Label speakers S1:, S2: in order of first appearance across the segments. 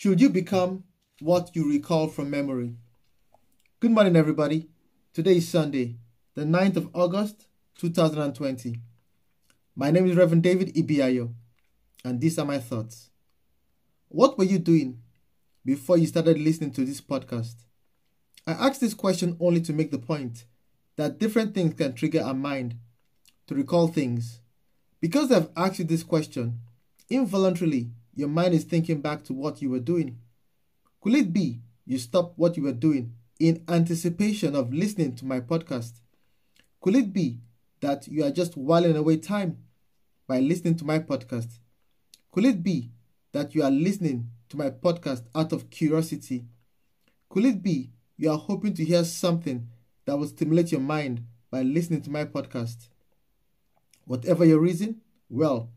S1: Should you become what you recall from memory? Good morning, everybody. Today is Sunday, the 9th of August, 2020. My name is Reverend David Ibiayo, and these are my thoughts. What were you doing before you started listening to this podcast? I ask this question only to make the point that different things can trigger our mind to recall things. Because I've asked you this question, involuntarily, your mind is thinking back to what you were doing. Could it be you stopped what you were doing in anticipation of listening to my podcast? Could it be that you are just whiling away time by listening to my podcast? Could it be that you are listening to my podcast out of curiosity? Could it be you are hoping to hear something that will stimulate your mind by listening to my podcast? Whatever your reason, well,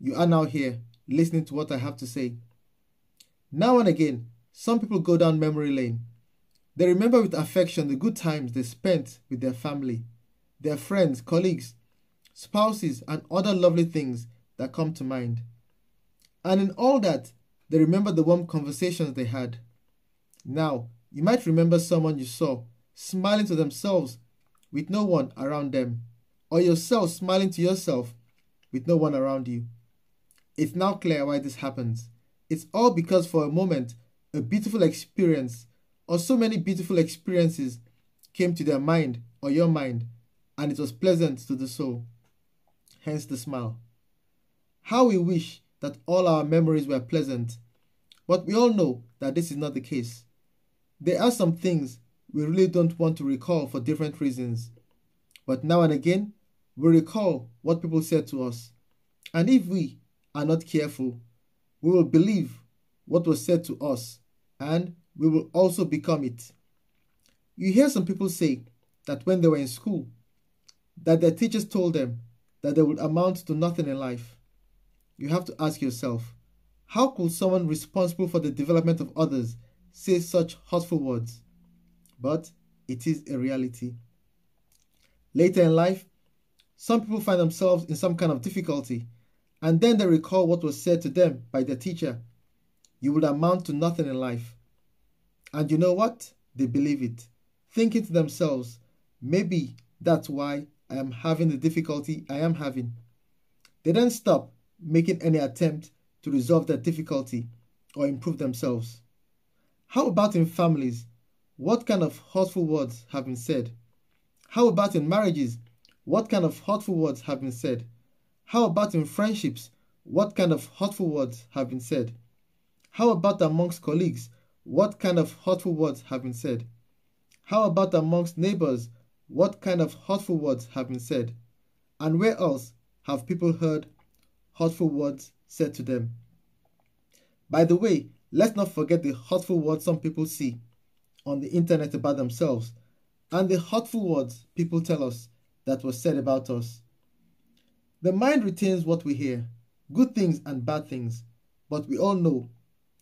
S1: you are now here listening to what I have to say. Now and again, some people go down memory lane. They remember with affection the good times they spent with their family, their friends, colleagues, spouses, and other lovely things that come to mind. And in all that, they remember the warm conversations they had. Now, you might remember someone you saw smiling to themselves with no one around them, or yourself smiling to yourself with no one around you. It's now clear why this happens. It's all because for a moment, a beautiful experience, or so many beautiful experiences, came to their mind or your mind, and it was pleasant to the soul. Hence the smile. How we wish that all our memories were pleasant, but we all know that this is not the case. There are some things we really don't want to recall for different reasons, but now and again, we recall what people said to us. And if we, are not careful, we will believe what was said to us and we will also become it. You hear some people say that when they were in school, that their teachers told them that they would amount to nothing in life. You have to ask yourself, how could someone responsible for the development of others say such hurtful words? But it is a reality. Later in life, some people find themselves in some kind of difficulty and then they recall what was said to them by their teacher, you will amount to nothing in life. And you know what? They believe it, thinking to themselves, maybe that's why I am having the difficulty I am having. They don't stop making any attempt to resolve that difficulty or improve themselves. How about in families? What kind of hurtful words have been said? How about in marriages? What kind of hurtful words have been said? How about in friendships? What kind of hurtful words have been said? How about amongst colleagues? What kind of hurtful words have been said? How about amongst neighbors? What kind of hurtful words have been said? And where else have people heard hurtful words said to them? By the way, let's not forget the hurtful words some people see on the internet about themselves and the hurtful words people tell us that was said about us. The mind retains what we hear, good things and bad things, but we all know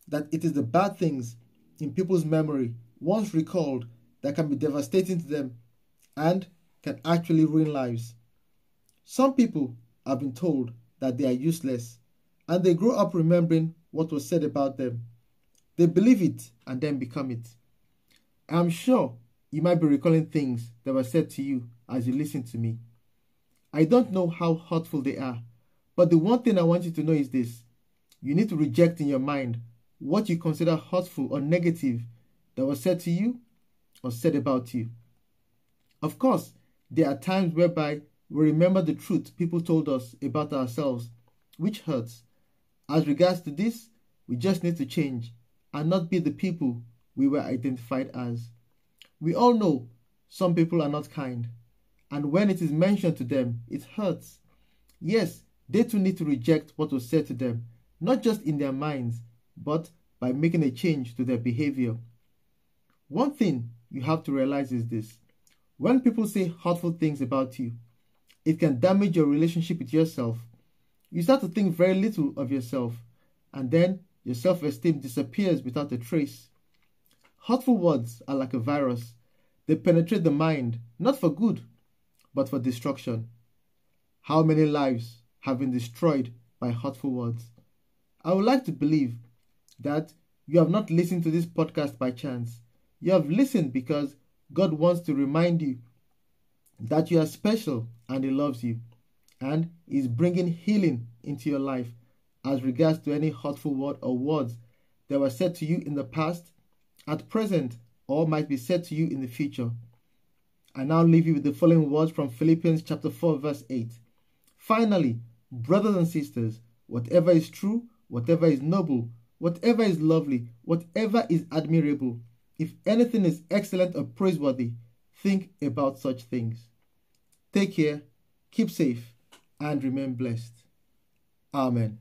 S1: that it is the bad things in people's memory, once recalled, that can be devastating to them and can actually ruin lives. Some people have been told that they are useless and they grow up remembering what was said about them. They believe it and then become it. I'm sure you might be recalling things that were said to you as you listen to me. I don't know how hurtful they are, but the one thing I want you to know is this you need to reject in your mind what you consider hurtful or negative that was said to you or said about you. Of course, there are times whereby we remember the truth people told us about ourselves, which hurts. As regards to this, we just need to change and not be the people we were identified as. We all know some people are not kind and when it is mentioned to them, it hurts. Yes, they too need to reject what was said to them, not just in their minds, but by making a change to their behavior. One thing you have to realize is this when people say hurtful things about you, it can damage your relationship with yourself. You start to think very little of yourself, and then your self esteem disappears without a trace. Hurtful words are like a virus, they penetrate the mind, not for good, but for destruction. How many lives have been destroyed by hurtful words? I would like to believe that You have not listened to this podcast by chance. You have listened because God wants to remind you that you are special and He loves you and is bringing healing into your life as regards to any hurtful word or words that were said to you in the past, at present, or might be said to you in the future. I now leave you with the following words from Philippians chapter 4, verse 8. Finally, brothers and sisters, whatever is true, whatever is noble, whatever is lovely, whatever is admirable, if anything is excellent or praiseworthy, think about such things. Take care, keep safe, and remain blessed. Amen.